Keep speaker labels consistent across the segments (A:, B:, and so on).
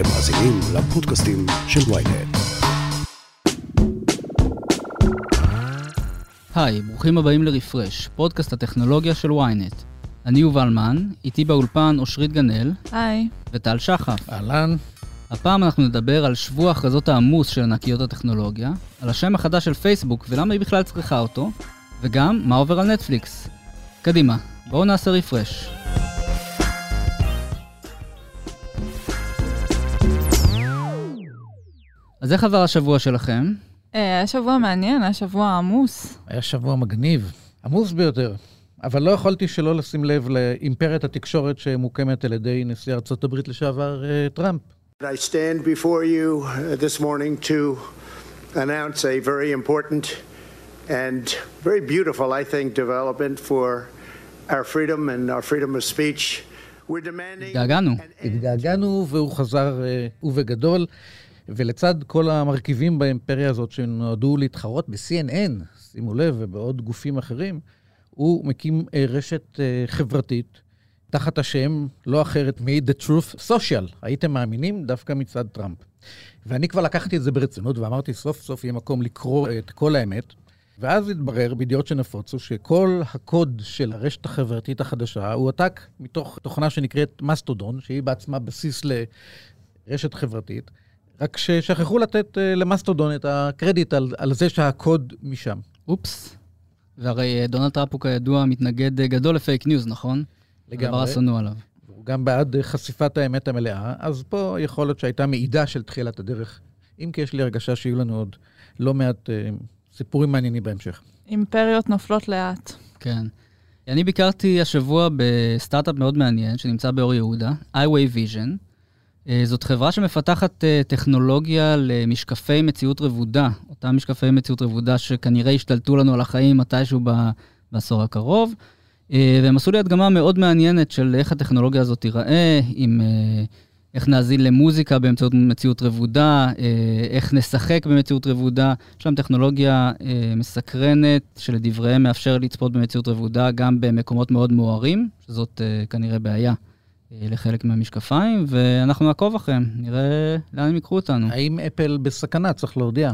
A: אתם מאזינים לפודקאסטים של ויינט.
B: היי, ברוכים הבאים לרפרש, פודקאסט הטכנולוגיה של ויינט. אני יובל מן, איתי באולפן אושרית גנאל.
C: היי.
B: וטל שחף.
D: אהלן.
B: הפעם אנחנו נדבר על שבוע ההכרזות העמוס של ענקיות הטכנולוגיה, על השם החדש של פייסבוק ולמה היא בכלל צריכה אותו, וגם מה עובר על נטפליקס. קדימה, בואו נעשה רפרש. אז איך עבר השבוע שלכם?
C: אה, היה שבוע מעניין, היה שבוע עמוס.
D: היה שבוע מגניב, עמוס ביותר. אבל לא יכולתי שלא לשים לב לאימפריית התקשורת שמוקמת על ידי נשיא ארצות הברית לשעבר אה, טראמפ.
E: I stand before you uh, this morning to announce a very important and very beautiful, I think, development for our freedom and our freedom of speech. We're demanding...
B: התגעגענו.
D: התגעגענו והוא חזר, אה, ובגדול, ולצד כל המרכיבים באימפריה הזאת שנועדו להתחרות ב-CNN, שימו לב, ובעוד גופים אחרים, הוא מקים אה, רשת אה, חברתית תחת השם לא אחרת מ-The Truth Social. הייתם מאמינים? דווקא מצד טראמפ. ואני כבר לקחתי את זה ברצינות ואמרתי, סוף סוף יהיה מקום לקרוא את כל האמת. ואז התברר בידיעות שנפוצו שכל הקוד של הרשת החברתית החדשה הוא עתק מתוך תוכנה שנקראת מסטודון, שהיא בעצמה בסיס לרשת חברתית, רק ששכחו לתת אה, למסטודון את הקרדיט על, על זה שהקוד משם.
B: אופס. והרי אה, דונלד טראמפ הוא כידוע מתנגד אה, גדול לפייק ניוז, נכון?
D: לגמרי.
B: הדבר השנוא עליו.
D: הוא גם בעד חשיפת האמת המלאה, אז פה יכול להיות שהייתה מעידה של תחילת הדרך. אם כי יש לי הרגשה שיהיו לנו עוד לא מעט אה, סיפורים מעניינים בהמשך.
C: אימפריות נופלות לאט.
B: כן. אני ביקרתי השבוע בסטארט-אפ מאוד מעניין שנמצא באור יהודה, iWay Vision. אה, זאת חברה שמפתחת אה, טכנולוגיה למשקפי מציאות רבודה, אותם משקפי מציאות רבודה שכנראה ישתלטו לנו על החיים מתישהו בעשור הקרוב. אה, והם עשו לי הדגמה מאוד מעניינת של איך הטכנולוגיה הזאת תיראה, עם איך נאזין למוזיקה באמצעות מציאות רבודה, איך נשחק במציאות רבודה. יש להם טכנולוגיה מסקרנת, שלדבריהם מאפשר לצפות במציאות רבודה גם במקומות מאוד מוארים, שזאת כנראה בעיה. לחלק מהמשקפיים, ואנחנו נעקוב אחריהם, נראה לאן הם ייקחו אותנו.
D: האם אפל בסכנה? צריך להודיע.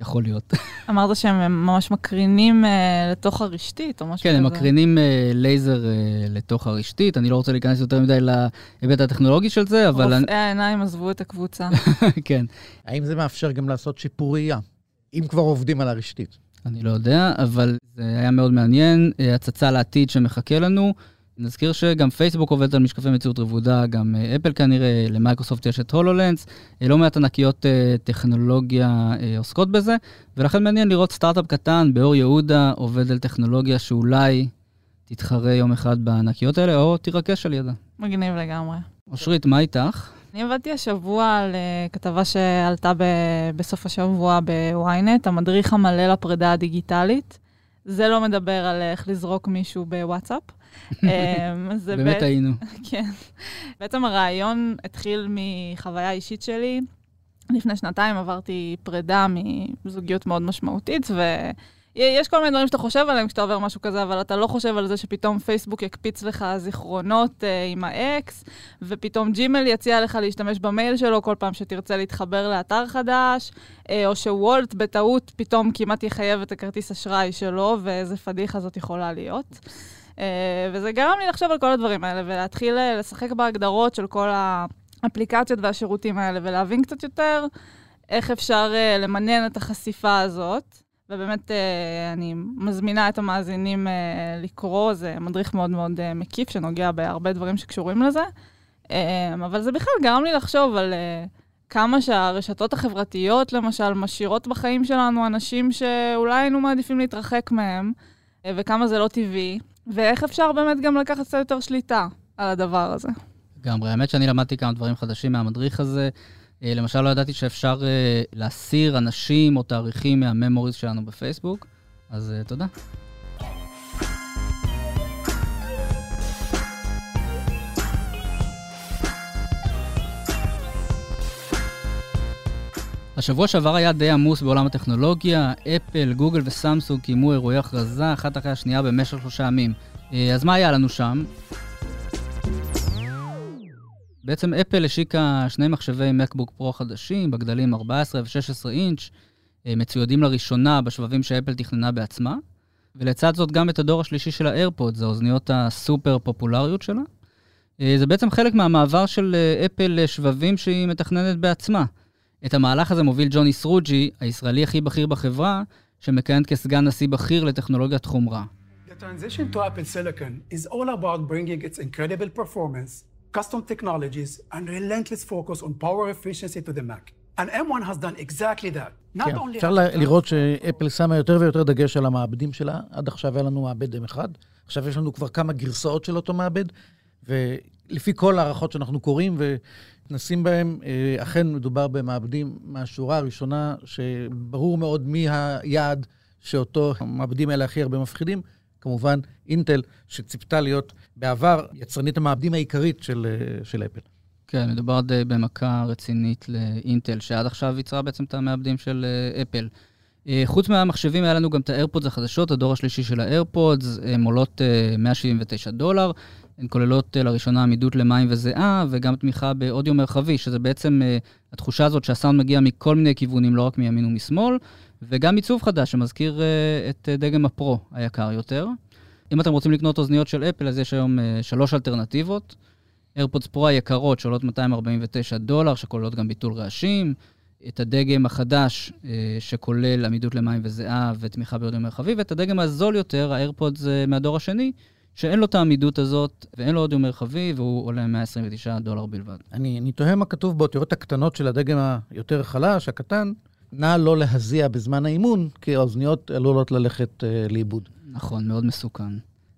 B: יכול להיות.
C: אמרת שהם ממש מקרינים uh, לתוך הרשתית או משהו
B: כן,
C: כזה.
B: הם מקרינים uh, לייזר uh, לתוך הרשתית. אני לא רוצה להיכנס יותר מדי להיבט הטכנולוגי של זה, אבל...
C: רופאי העיניים עזבו את הקבוצה.
B: כן.
D: האם זה מאפשר גם לעשות שיפור ראייה, אם כבר עובדים על הרשתית?
B: אני לא יודע, אבל זה היה מאוד מעניין, הצצה לעתיד שמחכה לנו. נזכיר שגם פייסבוק עובדת על משקפי מציאות רבודה, גם אפל כנראה, למייקרוסופט יש את הולולנס, לא מעט ענקיות טכנולוגיה עוסקות בזה, ולכן מעניין לראות סטארט-אפ קטן באור יהודה עובד על טכנולוגיה שאולי תתחרה יום אחד בענקיות האלה, או תירכש על ידה.
C: מגניב לגמרי.
B: אושרית, מה איתך?
C: אני עבדתי השבוע על כתבה שעלתה ב- בסוף השבוע בוויינט, המדריך המלא לפרידה הדיגיטלית. זה לא מדבר על איך לזרוק מישהו בוואטסאפ.
B: באמת היינו.
C: כן. בעצם הרעיון התחיל מחוויה אישית שלי. לפני שנתיים עברתי פרידה מזוגיות מאוד משמעותית, ויש כל מיני דברים שאתה חושב עליהם כשאתה עובר משהו כזה, אבל אתה לא חושב על זה שפתאום פייסבוק יקפיץ לך זיכרונות uh, עם האקס, ופתאום ג'ימל יציע לך להשתמש במייל שלו כל פעם שתרצה להתחבר לאתר חדש, uh, או שוולט בטעות פתאום כמעט יחייב את הכרטיס אשראי שלו, ואיזה פדיחה זאת יכולה להיות. Uh, וזה גרם לי לחשוב על כל הדברים האלה, ולהתחיל לשחק בהגדרות של כל האפליקציות והשירותים האלה, ולהבין קצת יותר איך אפשר uh, למנן את החשיפה הזאת. ובאמת, uh, אני מזמינה את המאזינים uh, לקרוא, זה מדריך מאוד מאוד uh, מקיף, שנוגע בהרבה דברים שקשורים לזה. אבל זה בכלל גרם לי לחשוב על כמה שהרשתות החברתיות, למשל, משאירות בחיים שלנו אנשים שאולי היינו מעדיפים להתרחק מהם, וכמה זה לא טבעי. ואיך אפשר באמת גם לקחת קצת יותר שליטה על הדבר הזה.
B: לגמרי. האמת שאני למדתי כמה דברים חדשים מהמדריך הזה. למשל, לא ידעתי שאפשר להסיר אנשים או תאריכים מהממוריז שלנו בפייסבוק, אז תודה. השבוע שעבר היה די עמוס בעולם הטכנולוגיה, אפל, גוגל וסמסונג קיימו אירועי הכרזה אחת אחרי השנייה במשך שלושה ימים. אז מה היה לנו שם? בעצם אפל השיקה שני מחשבי מקבוק פרו חדשים, בגדלים 14 ו-16 אינץ', מצוידים לראשונה בשבבים שאפל תכננה בעצמה, ולצד זאת גם את הדור השלישי של האיירפוד, זה האוזניות הסופר פופולריות שלה. אה, זה בעצם חלק מהמעבר של אה, אפל לשבבים שהיא מתכננת בעצמה. את המהלך הזה מוביל ג'וני סרוג'י, הישראלי הכי בכיר בחברה, שמכהן כסגן נשיא בכיר לטכנולוגיית חומרה.
F: The transition to Apple Silicon is all about bringing its incredible performance, custom technologies, and relentless focus on power efficiency to the Mac. And M1 has done exactly that. Not
D: כן,
F: only
D: אפשר לראות שאפל שמה יותר ויותר דגש על המעבדים שלה. עד עכשיו היה לנו מעבד M1, עכשיו יש לנו כבר כמה גרסאות של אותו מעבד, ולפי כל ההערכות שאנחנו קוראים ונשים בהם, אה, אכן מדובר במעבדים מהשורה הראשונה, שברור מאוד מי היעד שאותו המעבדים האלה הכי הרבה מפחידים. כמובן, אינטל, שציפתה להיות בעבר יצרנית המעבדים העיקרית של, אה, של אפל.
B: כן, מדובר די במכה רצינית לאינטל, שעד עכשיו ייצרה בעצם את המעבדים של אה, אפל. אה, חוץ מהמחשבים, היה לנו גם את האיירפודס החדשות, הדור השלישי של האיירפודס, הן עולות אה, 179 דולר. הן כוללות אה, לראשונה עמידות למים וזיעה, וגם תמיכה באודיו מרחבי, שזה בעצם אה, התחושה הזאת שהסאונד מגיע מכל מיני כיוונים, לא רק מימין ומשמאל, וגם עיצוב חדש שמזכיר אה, את אה, דגם הפרו היקר יותר. אם אתם רוצים לקנות אוזניות של אפל, אז יש היום אה, שלוש אלטרנטיבות. איירפודס פרו היקרות שעולות 249 דולר, שכוללות גם ביטול רעשים. את הדגם החדש, שכולל עמידות למים וזיעה ותמיכה באודיו מרחבי, ואת הדגם הזול יותר, האיירפודס מהדור השני, שאין לו את העמידות הזאת, ואין לו אודיו מרחבי, והוא עולה 129 דולר בלבד.
D: אני, אני תוהה מה כתוב באותיות הקטנות של הדגם היותר חלש, הקטן, נא לא להזיע בזמן האימון, כי האוזניות עלולות ללכת אה, לאיבוד.
B: נכון, מאוד מסוכן.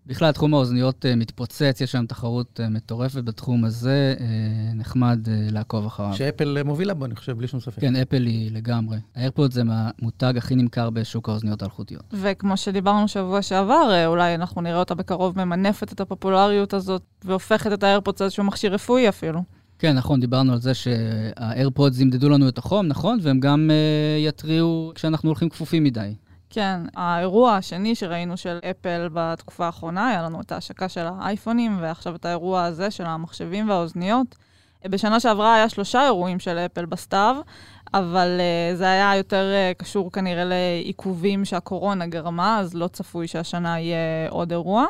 B: בכלל, תחום האוזניות אה, מתפוצץ, יש שם תחרות אה, מטורפת בתחום הזה, אה, נחמד אה, לעקוב אחריו.
D: שאפל מובילה בו, אני חושב, בלי שום ספק.
B: כן, אפל היא לגמרי. האיירפוד זה המותג הכי נמכר בשוק האוזניות האלחוטיות.
C: וכמו שדיברנו שבוע שעבר, אולי אנחנו נראה אותה בקרוב ממנפת את הפופולריות הזאת והופכת את האיירפודס לאיזשהו מכשיר רפואי אפילו.
B: כן, נכון, דיברנו על זה שהאיירפודס ימדדו לנו את החום, נכון? והם גם אה, יתריעו כשאנחנו הולכים כפופים מדי.
C: כן, האירוע השני שראינו של אפל בתקופה האחרונה, היה לנו את ההשקה של האייפונים, ועכשיו את האירוע הזה של המחשבים והאוזניות. בשנה שעברה היה שלושה אירועים של אפל בסתיו, אבל uh, זה היה יותר uh, קשור כנראה לעיכובים שהקורונה גרמה, אז לא צפוי שהשנה יהיה עוד אירוע.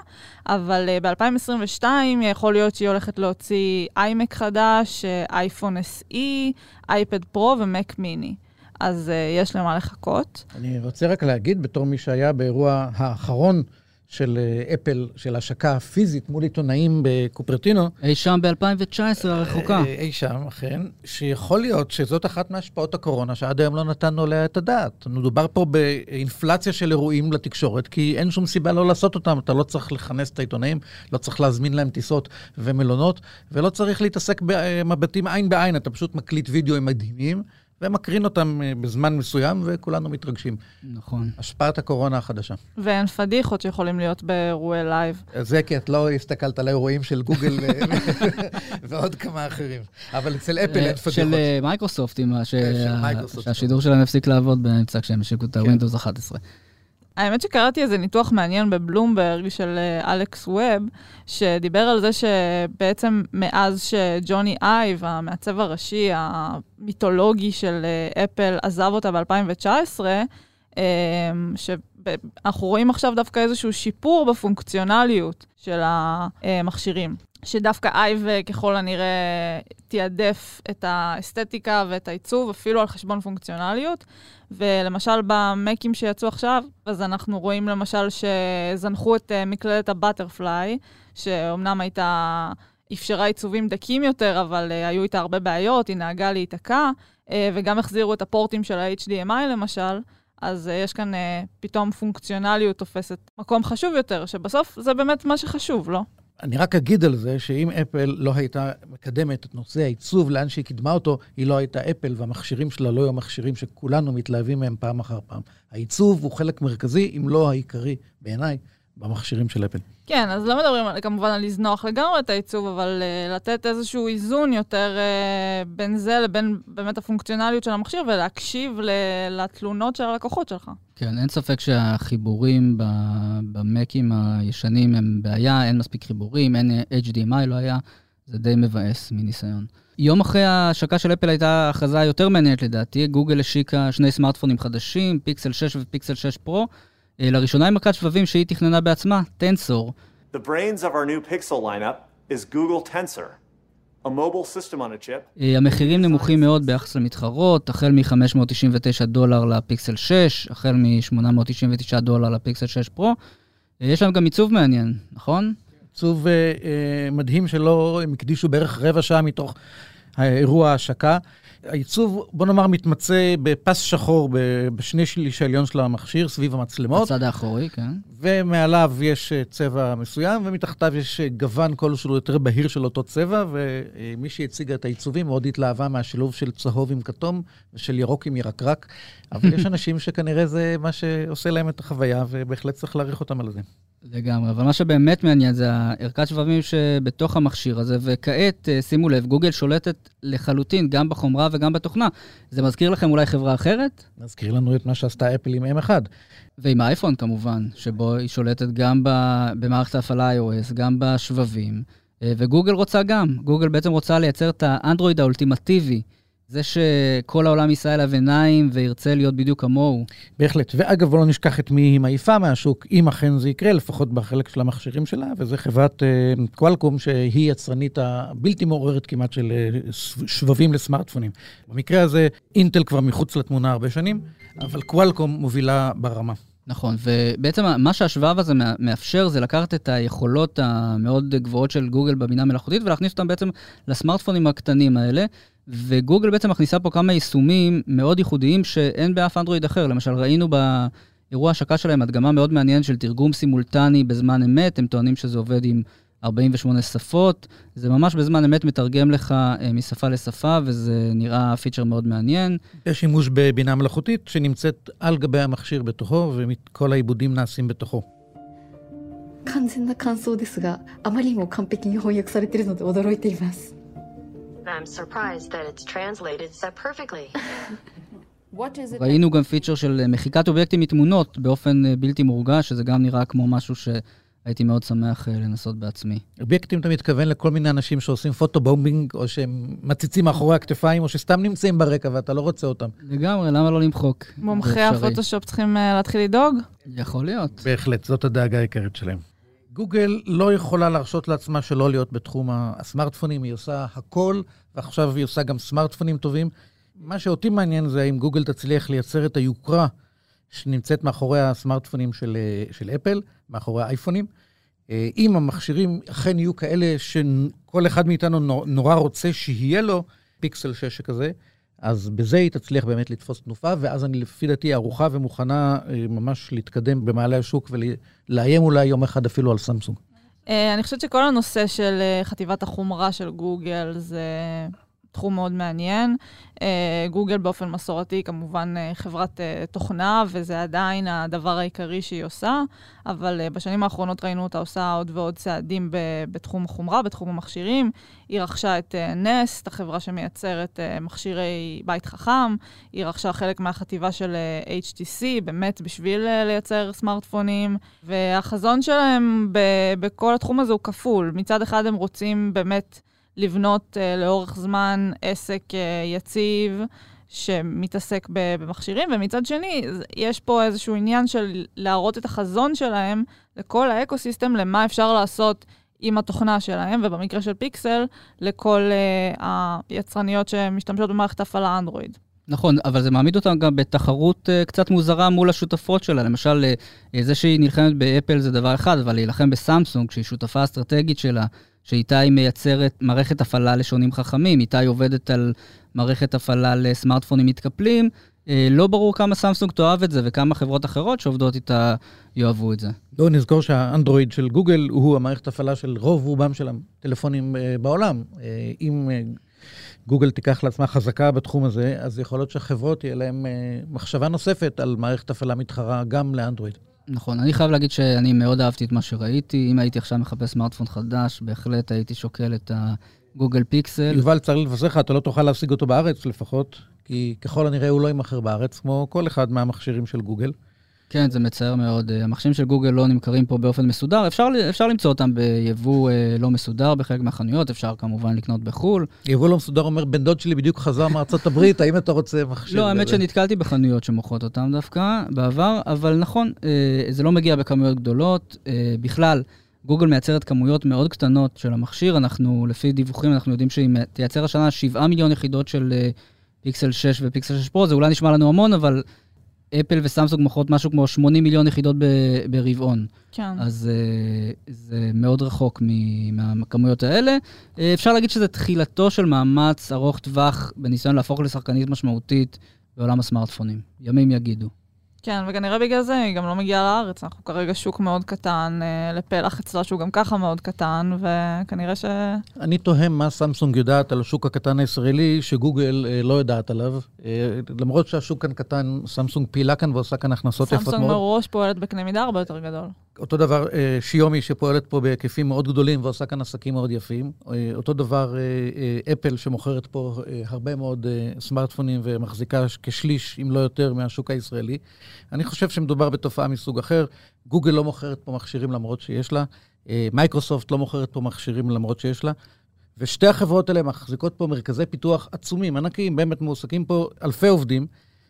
C: אבל uh, ב-2022 יכול להיות שהיא הולכת להוציא איימק חדש, אייפון SE, אייפד פרו ומק מיני. אז uh, יש למה לחכות.
D: אני רוצה רק להגיד, בתור מי שהיה באירוע האחרון של אה, אפל, של השקה פיזית מול עיתונאים בקופרטינו,
B: אי שם ב-2019 הרחוקה.
D: אה, אי שם, אכן, שיכול להיות שזאת אחת מהשפעות הקורונה שעד היום לא נתנו עליה את הדעת. מדובר פה באינפלציה של אירועים לתקשורת, כי אין שום סיבה לא לעשות אותם. אתה לא צריך לכנס את העיתונאים, לא צריך להזמין להם טיסות ומלונות, ולא צריך להתעסק במבטים עין בעין, אתה פשוט מקליט וידאו מדהימים. ומקרין אותם אה, בזמן מסוים, וכולנו מתרגשים.
B: נכון.
D: השפעת הקורונה החדשה.
C: ואין פדיחות שיכולים להיות באירועי לייב.
D: זה כי את לא הסתכלת על האירועים של גוגל אה, ועוד כמה אחרים. אבל אצל אפל אין פדיחות.
B: של אה,
D: של מייקרוסופט.
B: שהשידור שלהם הפסיק לעבוד באמצע כשהם השיקו את ה-Windows 11.
C: האמת שקראתי איזה ניתוח מעניין בבלומברג של אה, אלכס ווב, שדיבר על זה שבעצם מאז שג'וני אייב, המעצב הראשי המיתולוגי של אה, אפל, עזב אותה ב-2019, שאנחנו רואים עכשיו דווקא איזשהו שיפור בפונקציונליות של המכשירים. שדווקא אייב אה, ככל הנראה תיעדף את האסתטיקה ואת העיצוב, אפילו על חשבון פונקציונליות. ולמשל במקים שיצאו עכשיו, אז אנחנו רואים למשל שזנחו את uh, מקלדת הבטרפליי, שאומנם הייתה, אפשרה עיצובים דקים יותר, אבל uh, היו איתה הרבה בעיות, היא נהגה להיתקע, uh, וגם החזירו את הפורטים של ה-HDMI למשל. אז uh, יש כאן uh, פתאום פונקציונליות תופסת מקום חשוב יותר, שבסוף זה באמת מה שחשוב, לא?
D: אני רק אגיד על זה שאם אפל לא הייתה מקדמת את נושא העיצוב לאן שהיא קידמה אותו, היא לא הייתה אפל, והמכשירים שלה לא היו מכשירים שכולנו מתלהבים מהם פעם אחר פעם. העיצוב הוא חלק מרכזי, אם לא העיקרי, בעיניי, במכשירים של אפל.
C: כן, אז לא מדברים כמובן על לזנוח לגמרי את העיצוב, אבל uh, לתת איזשהו איזון יותר uh, בין זה לבין באמת הפונקציונליות של המכשיר, ולהקשיב ל- לתלונות של הלקוחות שלך.
B: כן, אין ספק שהחיבורים במקים הישנים הם בעיה, אין מספיק חיבורים, אין HDMI, לא היה. זה די מבאס מניסיון. יום אחרי ההשקה של אפל הייתה הכרזה יותר מעניינת לדעתי, גוגל השיקה שני סמארטפונים חדשים, פיקסל 6 ופיקסל 6 פרו, לראשונה עם מרכז שבבים שהיא תכננה בעצמה, טנסור.
G: The brains of our new Pixel lineup is Google Tensor, a mobile system on a chip.
B: אה, המחירים נמוכים מאוד ביחס למתחרות, החל מ-599 דולר לפיקסל 6, החל מ-899 דולר לפיקסל 6 פרו. אה, יש להם גם עיצוב מעניין, נכון?
D: עיצוב אה, אה, מדהים שלא, הם הקדישו בערך רבע שעה מתוך האירוע ההשקה. העיצוב, בוא נאמר, מתמצא בפס שחור בשני שליש העליון של המכשיר, סביב המצלמות,
B: בצד האחורי, כן.
D: ומעליו יש אה, צבע מסוים, ומתחתיו יש אה, גוון כלשהו יותר בהיר של אותו צבע, ומי שהציגה את העיצובים מאוד התלהבה מהשילוב של צהוב עם כתום ושל ירוק עם ירקרק. אבל יש אנשים שכנראה זה מה שעושה להם את החוויה, ובהחלט צריך להעריך אותם על זה.
B: לגמרי, אבל מה שבאמת מעניין זה הערכת שבבים שבתוך המכשיר הזה, וכעת, אה, שימו לב, גוגל שולטת לחלוטין גם בחומרה וגם בתוכנה. זה מזכיר לכם אולי חברה אחרת?
D: מזכיר לנו את מה שעשתה אפל עם M1.
B: ועם האייפון כמובן, שבו היא שולטת גם במערכת ההפעלה iOS, גם בשבבים, אה, וגוגל רוצה גם. גוגל בעצם רוצה לייצר את האנדרואיד האולטימטיבי. זה שכל העולם יישא אליו עיניים וירצה להיות בדיוק כמוהו.
D: בהחלט. ואגב, בוא לא נשכח את מי היא מעיפה מהשוק, אם אכן זה יקרה, לפחות בחלק של המכשירים שלה, וזה חברת אה, קוואלקום, שהיא יצרנית הבלתי מעוררת כמעט של ס- שבבים לסמארטפונים. במקרה הזה, אינטל כבר מחוץ לתמונה הרבה שנים, אבל קוואלקום מובילה ברמה.
B: נכון, ובעצם מה שהשבב הזה מא- מאפשר זה לקחת את היכולות המאוד גבוהות של גוגל בבינה מלאכותית ולהכניס אותם בעצם לסמארטפונים הקטנים האלה. וגוגל בעצם מכניסה פה כמה יישומים מאוד ייחודיים שאין באף אנדרואיד אחר. למשל, ראינו באירוע ההשקה שלהם הדגמה מאוד מעניינת של תרגום סימולטני בזמן אמת, הם טוענים שזה עובד עם 48 שפות. זה ממש בזמן אמת מתרגם לך אה, משפה לשפה, וזה נראה פיצ'ר מאוד מעניין.
D: יש שימוש בבינה מלאכותית שנמצאת על גבי המכשיר בתוכו, וכל העיבודים נעשים בתוכו.
H: 完全な感想ですがあまりにも完璧に翻訳されているので驚いています
I: I'm surprised that it's translated so perfectly.
H: What is it
B: ראינו גם פיצ'ר של אה, מחיקת אובייקטים מתמונות באופן אה, בלתי מורגש, שזה גם נראה כמו משהו שהייתי מאוד שמח אה, לנסות בעצמי.
D: אובייקטים אתה מתכוון לכל מיני אנשים שעושים פוטו-בומבינג, או שהם מציצים מאחורי הכתפיים, או שסתם נמצאים ברקע ואתה לא רוצה אותם.
B: לגמרי, למה לא למחוק?
C: מומחי. הפוטושופ צריכים להתחיל לדאוג?
B: יכול להיות.
D: בהחלט, זאת הדאגה העיקרית שלהם. גוגל לא יכולה להרשות לעצמה שלא להיות בתחום הסמארטפונים, היא עושה הכל, ועכשיו היא עושה גם סמארטפונים טובים. מה שאותי מעניין זה האם גוגל תצליח לייצר את היוקרה שנמצאת מאחורי הסמארטפונים של, אה, של אפל, מאחורי האייפונים. אה, אם המכשירים אכן יהיו כאלה שכל אחד מאיתנו נו- נורא רוצה שיהיה לו פיקסל 6 שכזה, אז בזה היא תצליח באמת לתפוס תנופה, ואז אני לפי דעתי ערוכה ומוכנה אה, ממש להתקדם במעלה השוק ולאיים אולי יום אחד אפילו על סמסונג.
C: אה, אני חושבת שכל הנושא של אה, חטיבת החומרה של גוגל זה תחום מאוד מעניין. אה, גוגל באופן מסורתי כמובן אה, חברת אה, תוכנה, וזה עדיין הדבר העיקרי שהיא עושה, אבל בשנים האחרונות ראינו אותה עושה עוד ועוד צעדים בתחום החומרה, בתחום המכשירים. היא רכשה את נסט, החברה שמייצרת מכשירי בית חכם. היא רכשה חלק מהחטיבה של HTC, באמת בשביל לייצר סמארטפונים. והחזון שלהם בכל התחום הזה הוא כפול. מצד אחד הם רוצים באמת לבנות אה, לאורך זמן עסק אה, יציב. שמתעסק במכשירים, ומצד שני, יש פה איזשהו עניין של להראות את החזון שלהם לכל ה ecosystem, למה אפשר לעשות עם התוכנה שלהם, ובמקרה של פיקסל, לכל אה, היצרניות שמשתמשות במערכת הפעלה אנדרואיד.
B: נכון, אבל זה מעמיד אותם גם בתחרות אה, קצת מוזרה מול השותפות שלה. למשל, אה, זה שהיא נלחמת באפל זה דבר אחד, אבל להילחם בסמסונג, שהיא שותפה אסטרטגית שלה, שאיתה היא מייצרת מערכת הפעלה לשעונים חכמים, איתה היא עובדת על מערכת הפעלה לסמארטפונים מתקפלים, אה, לא ברור כמה סמסונג תאהב את זה וכמה חברות אחרות שעובדות איתה יאהבו את זה.
D: בואו נזכור שהאנדרואיד של גוגל הוא המערכת הפעלה של רוב רובם של הטלפונים אה, בעולם. אה, אם אה, גוגל תיקח לעצמה חזקה בתחום הזה, אז יכול להיות שהחברות יהיה להן אה, מחשבה נוספת על מערכת הפעלה מתחרה גם לאנדרואיד.
B: נכון, אני חייב להגיד שאני מאוד אהבתי את מה שראיתי. אם הייתי עכשיו מחפש סמארטפון חדש, בהחלט הייתי שוקל את הגוגל פיקסל.
D: יובל, צריך לבשר לך, אתה לא תוכל להשיג אותו בארץ לפחות, כי ככל הנראה הוא לא יימכר בארץ, כמו כל אחד מהמכשירים של גוגל.
B: כן, זה מצער מאוד. אה, המכשירים של גוגל לא נמכרים פה באופן מסודר. אפשר, אפשר למצוא אותם ביבוא אה, לא מסודר בחלק מהחנויות, אפשר כמובן לקנות בחו"ל.
D: יבוא לא מסודר אומר, בן דוד שלי בדיוק חזר מארצות הברית, האם אתה רוצה מכשיר?
B: לא, האמת שנתקלתי בחנויות שמוכרות אותם דווקא בעבר, אבל נכון, אה, זה לא מגיע בכמויות גדולות. אה, בכלל, גוגל מייצרת כמויות מאוד קטנות של המכשיר. אנחנו, לפי דיווחים, אנחנו יודעים שהיא תייצר השנה 7 מיליון יחידות של אה, פיקסל 6 ופיקסל 6 פרו, זה אולי נשמע לנו המון, אבל אפל וסמסונג מוכרות משהו כמו 80 מיליון יחידות ברבעון.
C: כן.
B: אז uh, זה מאוד רחוק מהכמויות האלה. Uh, אפשר להגיד שזה תחילתו של מאמץ ארוך טווח בניסיון להפוך לשחקנית משמעותית בעולם הסמארטפונים. ימים יגידו.
C: כן, וכנראה בגלל זה היא גם לא מגיעה לארץ. אנחנו כרגע שוק מאוד קטן, אה, לפלח אצלה שהוא גם ככה מאוד קטן, וכנראה ש...
D: אני תוהה מה סמסונג יודעת על השוק הקטן הישראלי, שגוגל אה, לא יודעת עליו. אה, למרות שהשוק כאן קטן, סמסונג פעילה כאן ועושה כאן הכנסות יפות מאוד.
C: סמסונג מראש פועלת בקנה מידה הרבה יותר גדול.
D: אותו דבר אה, שיומי שפועלת פה בהיקפים מאוד גדולים ועושה כאן עסקים מאוד יפים. אה, אותו דבר אה, אפל שמוכרת פה הרבה מאוד סמארטפונים ומחזיקה כשליש, אם לא יותר, מהשוק הישראלי. אני חושב שמדובר בתופעה מסוג אחר. גוגל לא מוכרת פה מכשירים למרות שיש לה. מייקרוסופט לא מוכרת פה מכשירים למרות שיש לה. ושתי החברות האלה מחזיקות פה מרכזי פיתוח עצומים, ענקיים, באמת מועסקים פה אלפי עובדים.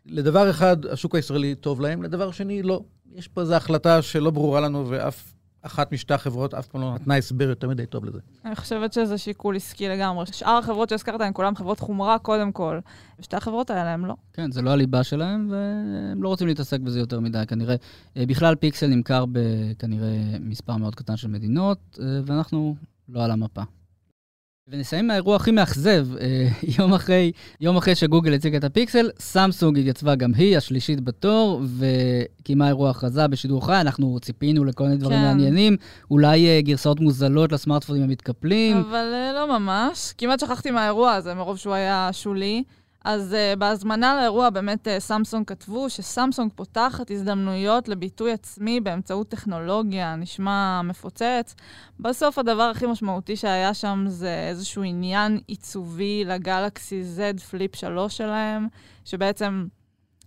D: לדבר אחד, השוק הישראלי טוב להם, לדבר שני, לא. יש פה איזו החלטה שלא ברורה לנו, ואף אחת משתי החברות אף פעם לא נתנה הסבר יותר מדי טוב לזה.
C: אני חושבת שזה שיקול עסקי לגמרי. שאר החברות שהזכרת הן כולן חברות חומרה קודם כל, ושתי החברות האלה הן לא.
B: כן, זה לא הליבה שלהם, והם לא רוצים להתעסק בזה יותר מדי, כנראה. אה, בכלל פיקסל נמכר בכנראה מספר מאוד קטן של מדינות, אה, ואנחנו לא על המפה. ונסיים מהאירוע הכי מאכזב, אה, יום אחרי, יום אחרי שגוגל הציג את הפיקסל, סמסונג התייצבה גם היא, השלישית בתור, וקיימה אירוע הכרזה בשידור חי, אנחנו ציפינו לכל מיני דברים כן. מעניינים, אולי אה, גרסאות מוזלות לסמארטפונים המתקפלים.
C: אבל אה, לא ממש, כמעט שכחתי מהאירוע הזה, מרוב שהוא היה שולי. אז uh, בהזמנה לאירוע באמת uh, סמסונג כתבו שסמסונג פותחת הזדמנויות לביטוי עצמי באמצעות טכנולוגיה, נשמע מפוצץ. בסוף הדבר הכי משמעותי שהיה שם זה איזשהו עניין עיצובי לגלקסי Z פליפ 3 שלהם, שבעצם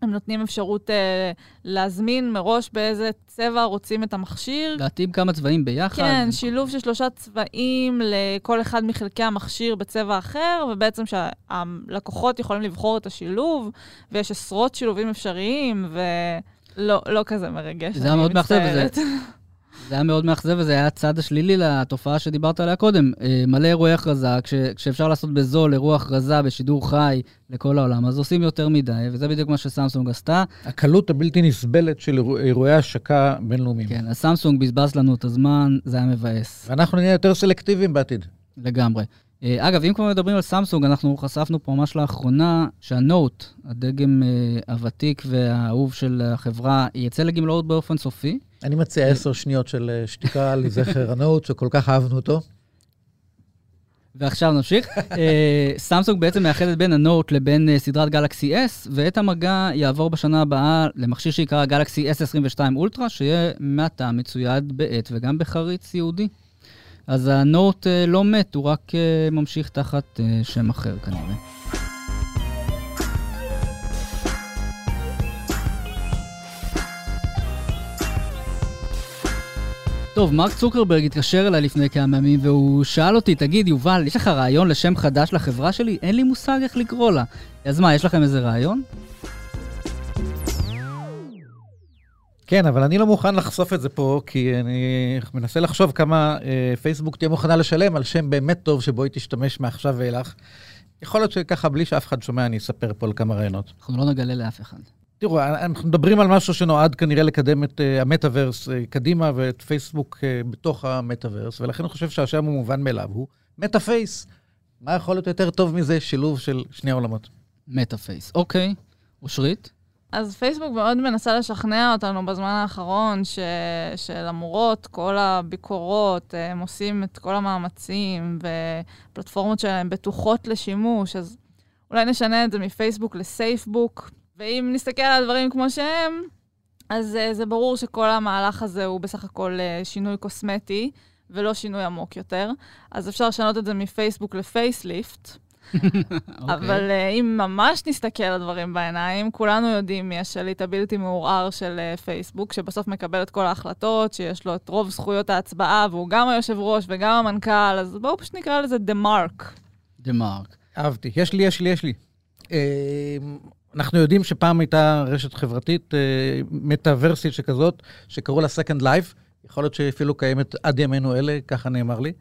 C: הם נותנים אפשרות אה, להזמין מראש באיזה צבע רוצים את המכשיר.
B: להתאים כמה צבעים ביחד.
C: כן, שילוב של שלושה צבעים לכל אחד מחלקי המכשיר בצבע אחר, ובעצם שהלקוחות יכולים לבחור את השילוב, ויש עשרות שילובים אפשריים, ולא לא כזה מרגש.
B: זה היה מאוד מאכזב, זה היה מאוד מאכזב, וזה היה הצד השלילי לתופעה שדיברת עליה קודם. אה, מלא אירועי הכרזה, כש, כשאפשר לעשות בזול אירוע הכרזה בשידור חי לכל העולם, אז עושים יותר מדי, וזה בדיוק מה שסמסונג עשתה.
D: הקלות הבלתי נסבלת של אירועי השקה בינלאומיים.
B: כן, אז סמסונג בזבז לנו את הזמן, זה היה מבאס.
D: ואנחנו נהיה יותר סלקטיביים בעתיד.
B: לגמרי. אה, אגב, אם כבר מדברים על סמסונג, אנחנו חשפנו פה ממש לאחרונה שהנוט, הדגם אה, הוותיק והאהוב של החברה, יצא לגמלאות באופן סופי.
D: אני מציע עשר שניות של אה, שתיקה לזכר הנוט, שכל כך אהבנו אותו.
B: ועכשיו נמשיך. סמסונג בעצם מאחדת בין הנוט לבין סדרת גלקסי S, ואת המגע יעבור בשנה הבאה למכשיר שיקרא גלקסי S22 אולטרה, שיהיה מעתה מצויד בעט וגם בחריץ יהודי. אז הנוט אה, לא מת, הוא רק אה, ממשיך תחת אה, שם אחר כנראה. טוב, מרק צוקרברג התקשר אליי לפני כמה ימים והוא שאל אותי, תגיד, יובל, יש לך רעיון לשם חדש לחברה שלי? אין לי מושג איך לקרוא לה. אז מה, יש לכם איזה רעיון?
D: כן, אבל אני לא מוכן לחשוף את זה פה, כי אני מנסה לחשוב כמה אה, פייסבוק תהיה מוכנה לשלם על שם באמת טוב שבו היא תשתמש מעכשיו ואילך. יכול להיות שככה, בלי שאף אחד שומע, אני אספר פה על כמה רעיונות.
B: אנחנו לא נגלה לאף אחד.
D: תראו, אנחנו מדברים על משהו שנועד כנראה לקדם את אה, המטאוורס אה, קדימה ואת פייסבוק אה, בתוך המטאוורס, ולכן אני חושב שהשם הוא מובן מאליו, הוא מטאפייס. מה יכול להיות יותר טוב מזה? שילוב של שני העולמות.
B: מטאפייס, אוקיי. אושרית?
C: אז פייסבוק מאוד מנסה לשכנע אותנו בזמן האחרון, ש... שלמרות כל הביקורות, הם עושים את כל המאמצים, ופלטפורמות שלהם בטוחות לשימוש, אז אולי נשנה את זה מפייסבוק לסייפבוק. ואם נסתכל על הדברים כמו שהם, אז uh, זה ברור שכל המהלך הזה הוא בסך הכל uh, שינוי קוסמטי, ולא שינוי עמוק יותר. אז אפשר לשנות את זה מפייסבוק לפייסליפט. אבל אה, אם ממש נסתכל על הדברים בעיניים, כולנו יודעים מי השליט הבלתי מעורער של אה, פייסבוק, שבסוף מקבל את כל ההחלטות, שיש לו את רוב זכויות ההצבעה, והוא גם היושב ראש וגם המנכ"ל, אז בואו פשוט נקרא לזה דה מרק.
B: The Mark.
D: אהבתי. יש לי, יש לי, יש לי. אה, אנחנו יודעים שפעם הייתה רשת חברתית, אה, מטאוורסית שכזאת, שקראו לה Second Life. יכול להיות שאפילו קיימת עד ימינו אלה, ככה נאמר לי.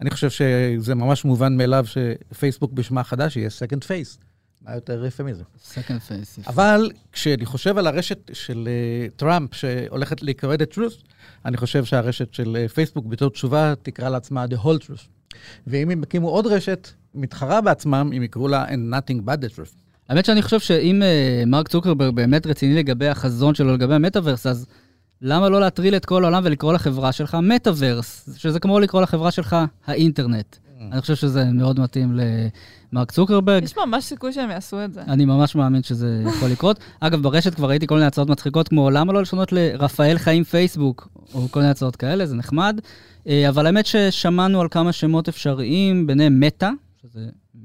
D: אני חושב שזה ממש מובן מאליו שפייסבוק בשמה החדש יהיה Second Face. מה יותר יפה מזה?
B: Second Face.
D: אבל כשאני חושב על הרשת של אה, טראמפ שהולכת להיקרא The Truth, אני חושב שהרשת של אה, פייסבוק בתור תשובה תקרא לעצמה The Whole Truth. ואם הם יקימו עוד רשת מתחרה בעצמם, הם יקראו לה And Nothing But The Truth.
B: האמת שאני חושב שאם אה, מרק צוקרברג באמת רציני לגבי החזון שלו לגבי המטאוורס, אז למה לא להטריל את כל העולם ולקרוא לחברה שלך מטאוורס, שזה כמו לקרוא לחברה שלך האינטרנט. אני חושב שזה מאוד מתאים למרק צוקרברג.
C: יש ממש סיכוי שהם יעשו את זה.
B: אני ממש מאמין שזה יכול לקרות. אגב, ברשת כבר ראיתי כל מיני הצעות מצחיקות, כמו למה לא לשנות לרפאל חיים פייסבוק, או כל מיני הצעות כאלה, זה נחמד. אה, אבל האמת ששמענו על כמה שמות אפשריים, ביניהם מטא, שזה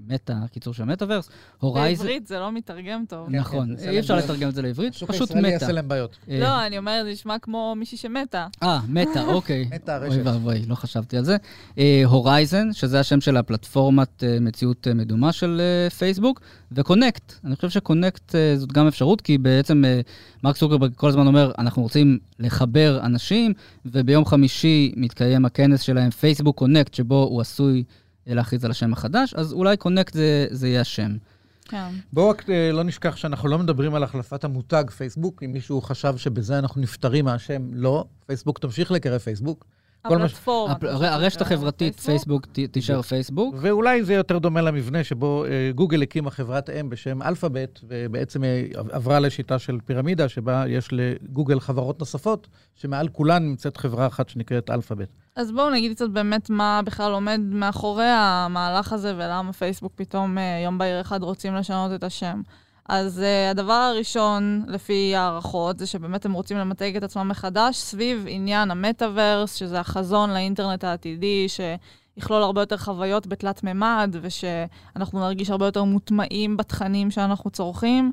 B: מטא, קיצור של מטאוורס, הורייזן.
C: בעברית זה לא מתרגם טוב.
B: נכון,
D: כן,
B: אי אפשר לתרגם את זה לעברית,
D: השוק
B: פשוט
D: הישראלי
B: מטא.
D: יעשה להם בעיות.
B: אה,
C: לא, אני אומרת, זה נשמע כמו מישהי שמתה.
B: אה, מטא, אוקיי. אוי
D: הרשת.
B: ואבוי, לא חשבתי על זה. הורייזן, שזה השם של הפלטפורמת אה, מציאות אה, מדומה של אה, פייסבוק, וקונקט. אני חושב שקונקט אה, זאת גם אפשרות, כי בעצם אה, מרק צוקרברג כל הזמן אומר, אנחנו רוצים לחבר אנשים, וביום חמישי מתקיים הכנס שלהם, פייסבוק קונקט, שבו הוא עשוי אה, להכריז על השם החדש, אז אולי קונקט זה, זה יהיה השם.
C: כן.
D: בואו רק אה, לא נשכח שאנחנו לא מדברים על החלפת המותג פייסבוק. אם מישהו חשב שבזה אנחנו נפטרים מהשם, לא. פייסבוק תמשיך להיקרא פייסבוק. כל מה ש-
C: הפלטפורמה.
B: הפ- הר- הרשת החברתית, פייסבוק, תישאר פייסבוק.
D: ואולי זה יותר דומה למבנה שבו אה, גוגל הקימה חברת אם בשם Alphabet, ובעצם היא עברה לשיטה של פירמידה, שבה יש לגוגל חברות נוספות, שמעל כולן נמצאת חברה אחת שנקראת Alphabet.
C: אז בואו נגיד קצת באמת מה בכלל עומד מאחורי המהלך הזה ולמה פייסבוק פתאום אה, יום בהיר אחד רוצים לשנות את השם. אז אה, הדבר הראשון, לפי הערכות, זה שבאמת הם רוצים למתג את עצמם מחדש סביב עניין המטאוורס, שזה החזון לאינטרנט העתידי, שיכלול הרבה יותר חוויות בתלת מימד, ושאנחנו נרגיש הרבה יותר מוטמעים בתכנים שאנחנו צורכים.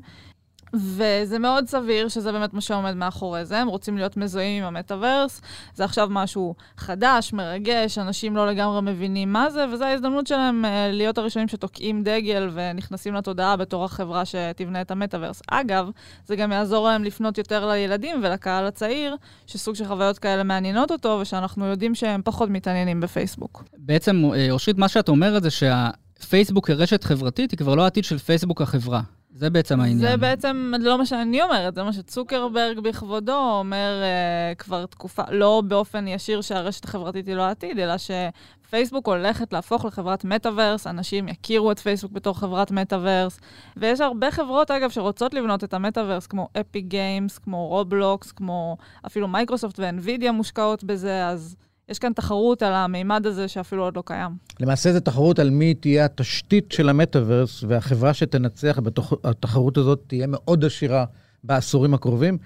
C: וזה מאוד סביר שזה באמת מה שעומד מאחורי זה, הם רוצים להיות מזוהים עם המטאוורס, זה עכשיו משהו חדש, מרגש, אנשים לא לגמרי מבינים מה זה, וזו ההזדמנות שלהם אה, להיות הראשונים שתוקעים דגל ונכנסים לתודעה בתור החברה שתבנה את המטאוורס. אגב, זה גם יעזור להם לפנות יותר לילדים ולקהל הצעיר, שסוג של חוויות כאלה מעניינות אותו, ושאנחנו יודעים שהם פחות מתעניינים בפייסבוק.
B: בעצם, אה, אושרית, מה שאת אומרת זה שהפייסבוק כרשת חברתית היא כבר לא העתיד של פייסבוק החברה. זה בעצם העניין.
C: זה בעצם לא מה שאני אומרת, זה מה שצוקרברג בכבודו אומר אה, כבר תקופה, לא באופן ישיר שהרשת החברתית היא לא העתיד, אלא שפייסבוק הולכת להפוך לחברת מטאוורס, אנשים יכירו את פייסבוק בתור חברת מטאוורס, ויש הרבה חברות, אגב, שרוצות לבנות את המטאוורס, כמו Epic Games, כמו רובלוקס, כמו אפילו מייקרוסופט ואנווידיה מושקעות בזה, אז יש כאן תחרות על המימד הזה שאפילו עוד לא קיים.
D: למעשה זו תחרות על מי תהיה התשתית של המטאוורס, והחברה שתנצח בתחרות הזאת תהיה מאוד עשירה בעשורים הקרובים,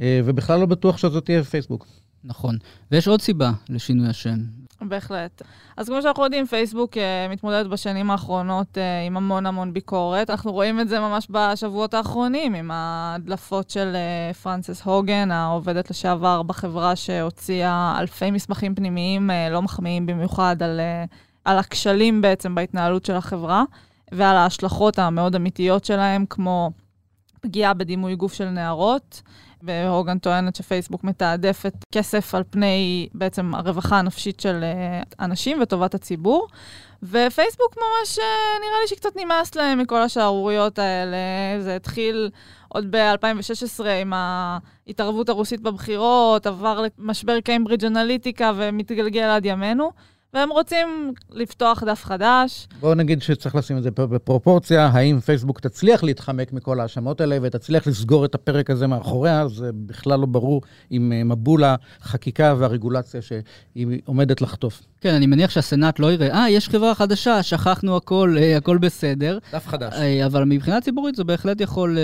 D: אה, ובכלל לא בטוח שזאת תהיה פייסבוק.
B: נכון. ויש עוד סיבה לשינוי השם.
C: בהחלט. אז כמו שאנחנו יודעים, פייסבוק uh, מתמודדת בשנים האחרונות uh, עם המון המון ביקורת. אנחנו רואים את זה ממש בשבועות האחרונים, עם ההדלפות של uh, פרנסס הוגן, העובדת לשעבר בחברה שהוציאה אלפי מסמכים פנימיים uh, לא מחמיאים במיוחד על, uh, על הכשלים בעצם בהתנהלות של החברה, ועל ההשלכות המאוד אמיתיות שלהם, כמו פגיעה בדימוי גוף של נערות. והוגן טוענת שפייסבוק מתעדפת כסף על פני בעצם הרווחה הנפשית של אנשים וטובת הציבור. ופייסבוק ממש, נראה לי שקצת נמאס להם מכל השערוריות האלה. זה התחיל עוד ב-2016 עם ההתערבות הרוסית בבחירות, עבר למשבר קיימברידג' אנליטיקה ומתגלגל עד ימינו. והם רוצים לפתוח דף חדש.
D: בואו נגיד שצריך לשים את זה בפרופורציה, האם פייסבוק תצליח להתחמק מכל ההאשמות האלה ותצליח לסגור את הפרק הזה מאחוריה, זה בכלל לא ברור עם מבול החקיקה והרגולציה שהיא עומדת לחטוף.
B: כן, אני מניח שהסנאט לא יראה, אה, יש חברה חדשה, שכחנו הכל, הכל בסדר.
D: דף חדש.
B: אבל מבחינה ציבורית זה בהחלט יכול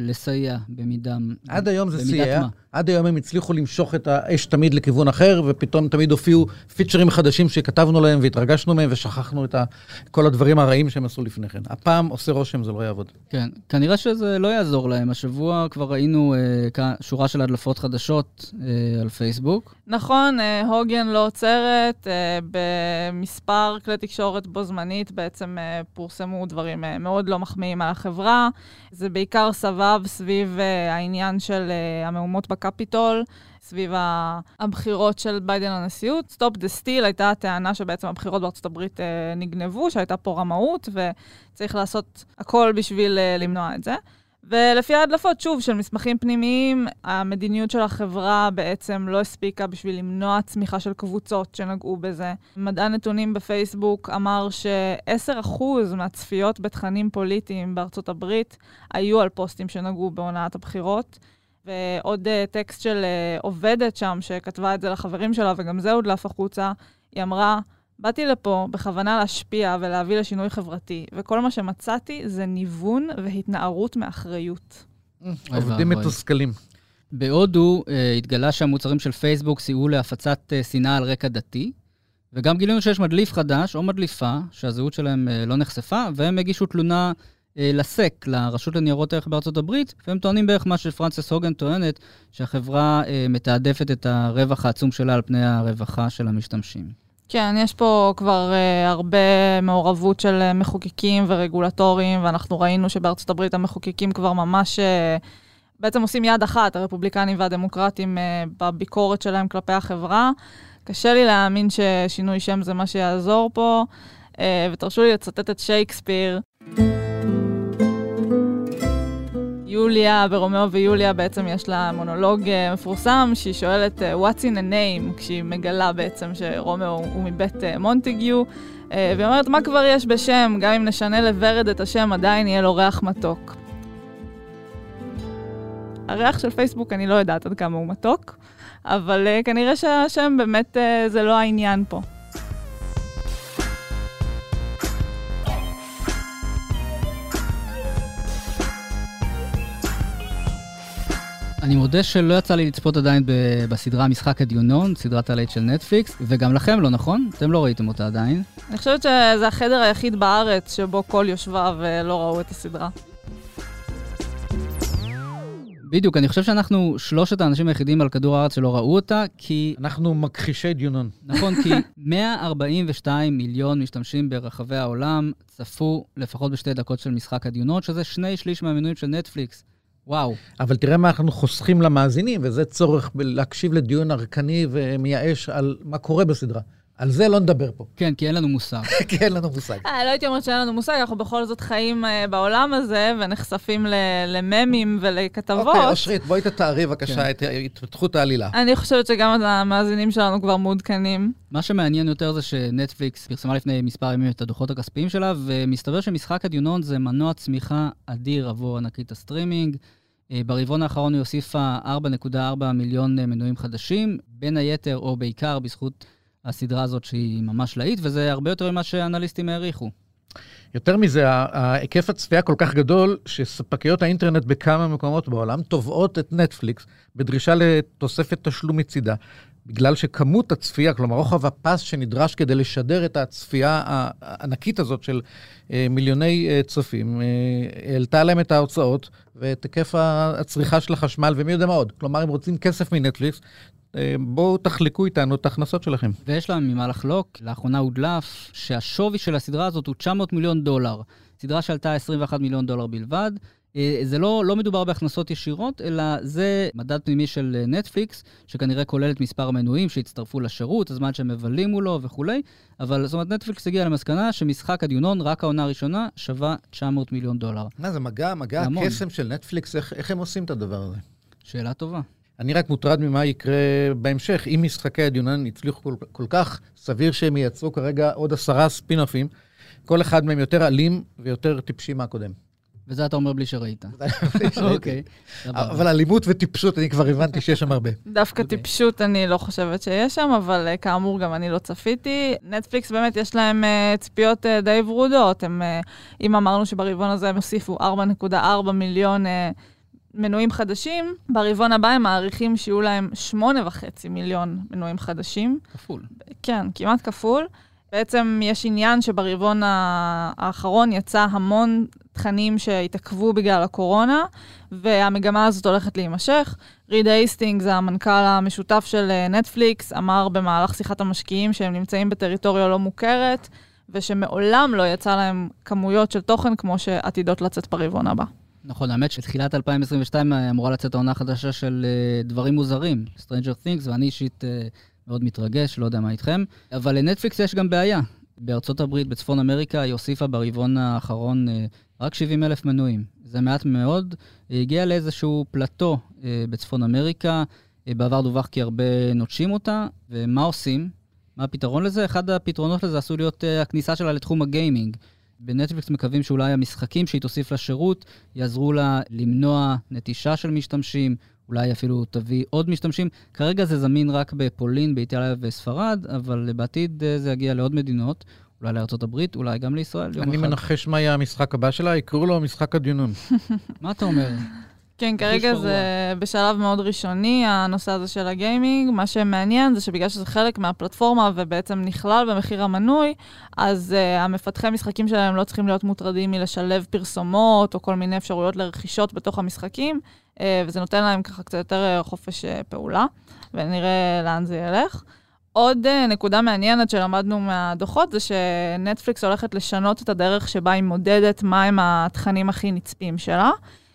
B: לסייע במידה...
D: עד היום זה סייע. עד היום הם הצליחו למשוך את האש תמיד לכיוון אחר, ופתאום תמיד הופיעו פיצ'רים חדשים שכתבנו להם והתרגשנו מהם ושכחנו את ה, כל הדברים הרעים שהם עשו לפני כן. הפעם עושה רושם, זה לא יעבוד.
B: כן, כנראה שזה לא יעזור להם. השבוע כבר ראינו אה, שורה של הדלפות חדשות אה, על פייסבוק.
C: נכון, אה, הוגן לא עוצרת, אה, במספר כלי תקשורת בו זמנית בעצם אה, פורסמו דברים אה, מאוד לא מחמיאים על החברה. זה בעיקר סבב סביב אה, העניין של אה, המהומות בקפיטול. סביב הבחירות של ביידן לנשיאות. Stop the Steal הייתה הטענה שבעצם הבחירות בארצות הברית אה, נגנבו, שהייתה פה רמאות, וצריך לעשות הכל בשביל אה, למנוע את זה. ולפי ההדלפות, שוב, של מסמכים פנימיים, המדיניות של החברה בעצם לא הספיקה בשביל למנוע צמיחה של קבוצות שנגעו בזה. מדען נתונים בפייסבוק אמר ש-10% מהצפיות בתכנים פוליטיים בארצות הברית היו על פוסטים שנגעו בהונאת הבחירות. ועוד uh, טקסט של uh, עובדת שם, שכתבה את זה לחברים שלה, וגם זה הודלף החוצה, היא אמרה, באתי לפה בכוונה להשפיע ולהביא לשינוי חברתי, וכל מה שמצאתי זה ניוון והתנערות מאחריות.
D: עובדים מתוסכלים.
B: בהודו uh, התגלה שהמוצרים של פייסבוק סייעו להפצת uh, שנאה על רקע דתי, וגם גילינו שיש מדליף חדש או מדליפה שהזהות שלהם לא נחשפה, והם הגישו תלונה אה, לסק, לרשות לניירות ערך בארצות הברית, והם טוענים בערך מה שפרנסס הוגן טוענת, שהחברה אה, מתעדפת את הרווח העצום שלה על פני הרווחה של המשתמשים.
C: כן, יש פה כבר uh, הרבה מעורבות של uh, מחוקקים ורגולטורים, ואנחנו ראינו שבארצות הברית המחוקקים כבר ממש uh, בעצם עושים יד אחת, הרפובליקנים והדמוקרטים, uh, בביקורת שלהם כלפי החברה. קשה לי להאמין ששינוי שם זה מה שיעזור פה, uh, ותרשו לי לצטט את שייקספיר. יוליה, ברומאו ויוליה בעצם יש לה מונולוג uh, מפורסם, שהיא שואלת uh, What's in a name, כשהיא מגלה בעצם שרומאו הוא מבית מונטיגיו, uh, והיא אומרת, מה כבר יש בשם, גם אם נשנה לוורד את השם, עדיין יהיה לו ריח מתוק. הריח של פייסבוק, אני לא יודעת עד כמה הוא מתוק, אבל כנראה שהשם באמת זה לא העניין פה.
B: אני מודה שלא יצא לי לצפות עדיין בסדרה משחק הדיונון, סדרת הלייט של נטפליקס, וגם לכם לא, נכון? אתם לא ראיתם אותה עדיין.
C: אני חושבת שזה החדר היחיד בארץ שבו כל יושביו לא ראו את הסדרה.
B: בדיוק, אני חושב שאנחנו שלושת האנשים היחידים על כדור הארץ שלא ראו אותה, כי...
D: אנחנו מכחישי דיונון.
B: נכון, כי 142 מיליון משתמשים ברחבי העולם צפו לפחות בשתי דקות של משחק הדיונות, שזה שני שליש מהמנויים של נטפליקס. וואו.
D: אבל תראה מה אנחנו חוסכים למאזינים, וזה צורך להקשיב לדיון ערקני ומייאש על מה קורה בסדרה. על זה לא נדבר פה.
B: כן, כי אין לנו מושג.
D: כי אין לנו מושג.
C: אה, לא הייתי אומרת שאין לנו מושג, אנחנו בכל זאת חיים אה, בעולם הזה, ונחשפים לממים ולכתבות.
D: אוקיי, אושרית, בואי תתארי בבקשה כן. את התפתחות העלילה.
C: אני חושבת שגם המאזינים שלנו כבר מעודכנים.
B: מה שמעניין יותר זה שנטפליקס פרסמה לפני מספר ימים את הדוחות הכספיים שלה, ומסתבר שמשחק הדיונון זה מנוע צמיחה אדיר עבור ענקית הסטרימינג. ברבעון האחרון היא הוסיפה 4.4 מיליון מנויים חדשים, בין היתר או בעיקר בזכות הסדרה הזאת שהיא ממש להיט, וזה הרבה יותר ממה שאנליסטים העריכו.
D: יותר מזה, ההיקף הצפייה כל כך גדול, שספקיות האינטרנט בכמה מקומות בעולם תובעות את נטפליקס בדרישה לתוספת תשלום מצידה. בגלל שכמות הצפייה, כלומר רוחב הפס שנדרש כדי לשדר את הצפייה הענקית הזאת של אה, מיליוני אה, צופים, אה, העלתה להם את ההוצאות ואת היקף הצריכה של החשמל ומי יודע מה עוד. כלומר, אם רוצים כסף מנטפליקס, בואו תחלקו איתנו את ההכנסות שלכם.
B: ויש להם ממה לחלוק. לאחרונה הודלף שהשווי של הסדרה הזאת הוא 900 מיליון דולר. סדרה שעלתה 21 מיליון דולר בלבד. אה, זה לא, לא מדובר בהכנסות ישירות, אלא זה מדד פנימי של נטפליקס, שכנראה כולל את מספר המנויים שהצטרפו לשירות, הזמן שהם מבלים מולו וכולי, אבל זאת אומרת, נטפליקס הגיע למסקנה שמשחק הדיונון, רק העונה הראשונה, שווה 900 מיליון דולר.
D: מה זה מגע, מגע הקסם של נטפליקס, איך, איך הם עושים את הדבר הזה?
B: שאלה טובה.
D: אני רק מוטרד ממה יקרה בהמשך. אם משחקי הדיונן הצליחו כל, כל כך, סביר שהם ייצרו כרגע עוד עשרה ספינופים, כל אחד מהם יותר אלים ויותר טיפשי מהקודם.
B: וזה אתה אומר בלי שראית.
D: אוקיי. אבל אלימות וטיפשות, אני כבר הבנתי שיש שם הרבה.
C: דווקא טיפשות אני לא חושבת שיש שם, אבל אה, כאמור גם אני לא צפיתי. נטפליקס באמת יש להם אה, צפיות אה, די ורודות. אם אמרנו שברבעון הזה הם הוסיפו 4.4 מיליון מנויים חדשים, ברבעון הבא הם מעריכים שיהיו להם 8.5 מיליון מנויים חדשים.
B: כפול.
C: כן, כמעט כפול. בעצם יש עניין שברבעון האחרון יצא המון תכנים שהתעכבו בגלל הקורונה, והמגמה הזאת הולכת להימשך. ריד הייסטינג, זה המנכ"ל המשותף של אה, נטפליקס, אמר במהלך שיחת המשקיעים שהם נמצאים בטריטוריה לא מוכרת, ושמעולם לא יצא להם כמויות של תוכן כמו שעתידות לצאת ברבעון הבא.
B: נכון, האמת שתחילת 2022 אמורה לצאת העונה החדשה של uh, דברים מוזרים, Stranger Things, ואני אישית uh, מאוד מתרגש, לא יודע מה איתכם. אבל לנטפליקס יש גם בעיה. בארצות הברית, בצפון אמריקה, היא הוסיפה ברבעון האחרון uh, רק 70 אלף מנויים. זה מעט מאוד. היא הגיעה לאיזשהו פלטו בצפון אמריקה. בעבר דווח כי הרבה נוטשים אותה, ומה עושים? מה הפתרון לזה? אחד הפתרונות לזה עשוי להיות הכניסה שלה לתחום הגיימינג. בנטפליקס מקווים שאולי המשחקים שהיא תוסיף לשירות יעזרו לה למנוע נטישה של משתמשים, אולי אפילו תביא עוד משתמשים. כרגע זה זמין רק בפולין, באיטליה וספרד, אבל בעתיד אה, זה יגיע לעוד מדינות, אולי הברית, אולי גם לישראל.
D: אני מנחש מה יהיה המשחק הבא שלה, יקראו לו משחק הדיונון.
B: מה אתה אומר?
C: כן, כרגע זה בשלב מאוד ראשוני, הנושא הזה של הגיימינג. מה שמעניין זה שבגלל שזה חלק מהפלטפורמה ובעצם נכלל במחיר המנוי, אז uh, המפתחי משחקים שלהם לא צריכים להיות מוטרדים מלשלב פרסומות או כל מיני אפשרויות לרכישות בתוך המשחקים, uh, וזה נותן להם ככה קצת יותר uh, חופש uh, פעולה, ונראה לאן זה ילך. עוד uh, נקודה מעניינת שלמדנו מהדוחות זה שנטפליקס הולכת לשנות את הדרך שבה היא מודדת מהם התכנים הכי נצפים שלה.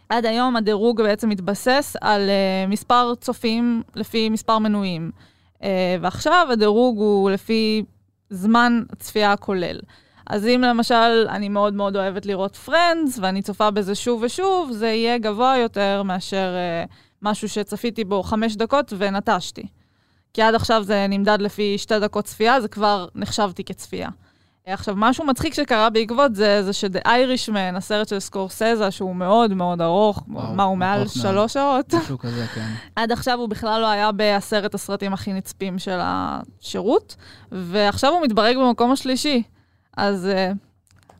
C: עד היום הדירוג בעצם מתבסס על uh, מספר צופים לפי מספר מנויים. Uh, ועכשיו הדירוג הוא לפי זמן צפייה כולל. אז אם למשל אני מאוד מאוד אוהבת לראות פרנדס, ואני צופה בזה שוב ושוב, זה יהיה גבוה יותר מאשר uh, משהו שצפיתי בו חמש דקות ונטשתי. כי עד עכשיו זה נמדד לפי שתי דקות צפייה, זה כבר נחשבתי כצפייה. עכשיו, משהו מצחיק שקרה בעקבות זה, זה ש-The Irishman, הסרט של סקורסזה, שהוא מאוד מאוד ארוך, וואו, מה, הוא מעל שלוש שעות?
B: משהו כזה, כן.
C: עד עכשיו הוא בכלל לא היה בעשרת הסרטים הכי נצפים של השירות, ועכשיו הוא מתברג במקום השלישי. אז uh,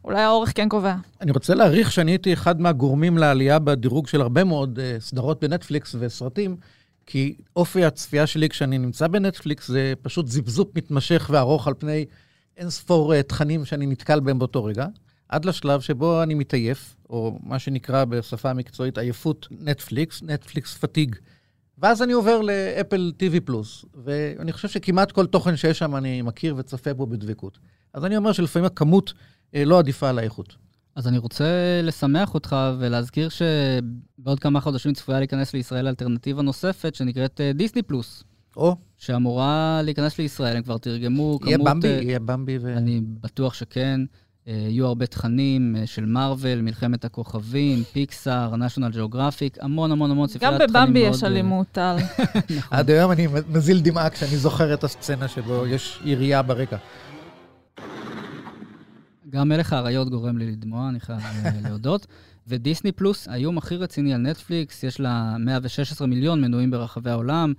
C: אולי האורך כן קובע.
D: אני רוצה להעריך שאני הייתי אחד מהגורמים לעלייה בדירוג של הרבה מאוד uh, סדרות בנטפליקס וסרטים, כי אופי הצפייה שלי כשאני נמצא בנטפליקס זה פשוט זיבזופ מתמשך וארוך על פני... אין ספור uh, תכנים שאני נתקל בהם באותו רגע, עד לשלב שבו אני מתעייף, או מה שנקרא בשפה המקצועית עייפות נטפליקס, נטפליקס פתיג. ואז אני עובר לאפל TV פלוס, ואני חושב שכמעט כל תוכן שיש שם אני מכיר וצופה בו בדבקות. אז אני אומר שלפעמים הכמות uh, לא עדיפה על האיכות.
B: אז אני רוצה לשמח אותך ולהזכיר שבעוד כמה חודשים צפויה להיכנס לישראל אלטרנטיבה נוספת שנקראת דיסני פלוס.
D: או.
B: שאמורה להיכנס לישראל, הם כבר תרגמו
D: יהיה כמות... במבי, יהיה במבי ו...
B: אני בטוח שכן. יהיו הרבה תכנים של מארוול, מלחמת הכוכבים, פיקסאר, national geographic, המון המון המון ספריית
C: תכנים מאוד... גם בבמבי יש אלימות, טל.
D: נכון. עד היום אני מזיל דמעה כשאני זוכר את הסצנה שבו יש ירייה ברקע.
B: גם מלך האריות גורם לי לדמוע, אני חייב להודות. ודיסני פלוס, האיום הכי רציני על נטפליקס, יש לה 116 מיליון מנויים ברחבי העולם.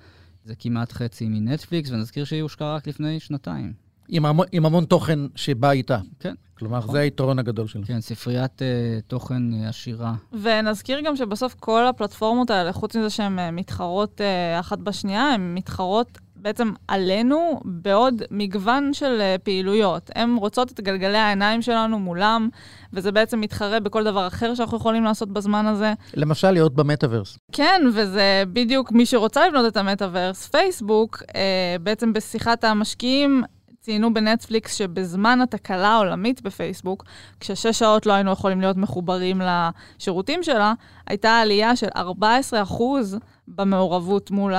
B: זה כמעט חצי מנטפליקס, ונזכיר שהיא הושקעה רק לפני שנתיים.
D: עם המון, עם המון תוכן שבא איתה.
B: כן.
D: כלומר, נכון. זה היתרון הגדול שלה.
B: כן, ספריית uh, תוכן uh, עשירה.
C: ונזכיר גם שבסוף כל הפלטפורמות האלה, חוץ מזה שהן uh, מתחרות uh, אחת בשנייה, הן מתחרות בעצם עלינו בעוד מגוון של uh, פעילויות. הן רוצות את גלגלי העיניים שלנו מולם, וזה בעצם מתחרה בכל דבר אחר שאנחנו יכולים לעשות בזמן הזה.
D: למשל, להיות במטאוורס.
C: כן, וזה בדיוק מי שרוצה לבנות את המטאוורס, פייסבוק, uh, בעצם בשיחת המשקיעים, ציינו בנטפליקס שבזמן התקלה העולמית בפייסבוק, כששש שעות לא היינו יכולים להיות מחוברים לשירותים שלה, הייתה עלייה של 14% במעורבות מול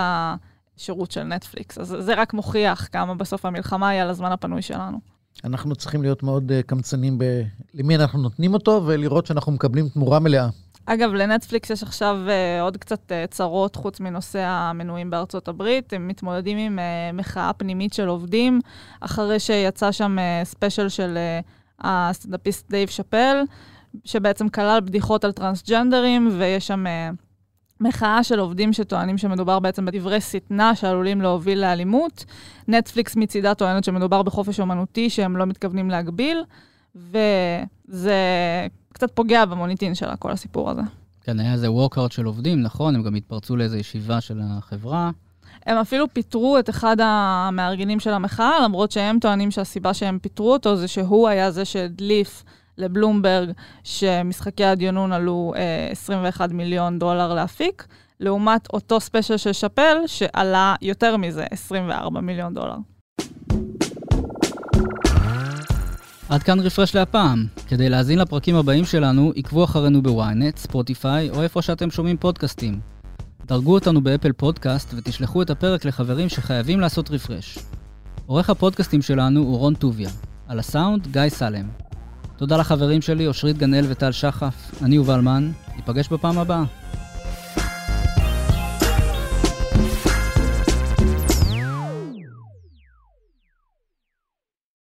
C: השירות של נטפליקס. אז זה רק מוכיח כמה בסוף המלחמה היא על הזמן הפנוי שלנו.
D: אנחנו צריכים להיות מאוד uh, קמצנים ב... למי אנחנו נותנים אותו, ולראות שאנחנו מקבלים תמורה מלאה.
C: אגב, לנטפליקס יש עכשיו uh, עוד קצת uh, צרות חוץ מנושא המנויים בארצות הברית. הם מתמודדים עם uh, מחאה פנימית של עובדים, אחרי שיצא שם אה, ספיישל של אה, הסטנדאפיסט דייב שאפל, שבעצם כלל בדיחות על טרנסג'נדרים, ויש שם אה, מחאה של עובדים שטוענים שמדובר בעצם בדברי שטנה שעלולים להוביל לאלימות. נטפליקס מצידה טוענת שמדובר בחופש אומנותי שהם לא מתכוונים להגביל, וזה קצת פוגע במוניטין שלה, כל הסיפור הזה.
B: כן, היה איזה walkout של עובדים, נכון? הם גם התפרצו לאיזו ישיבה של החברה.
C: הם אפילו פיטרו את אחד המארגנים של המחאה, למרות שהם טוענים שהסיבה שהם פיטרו אותו זה שהוא היה זה שהדליף לבלומברג שמשחקי הדיונון עלו אה, 21 מיליון דולר להפיק, לעומת אותו ספיישל של שאפל שעלה יותר מזה, 24 מיליון דולר.
B: עד כאן רפרש להפעם. כדי להאזין לפרקים הבאים שלנו, עקבו אחרינו בוויינט, ספוטיפיי או איפה שאתם שומעים פודקאסטים. דרגו אותנו באפל פודקאסט ותשלחו את הפרק לחברים שחייבים לעשות רפרש. עורך הפודקאסטים שלנו הוא רון טוביה. על הסאונד, גיא סלם. תודה לחברים שלי, אושרית גנאל וטל שחף. אני יובל מן, ניפגש בפעם הבאה.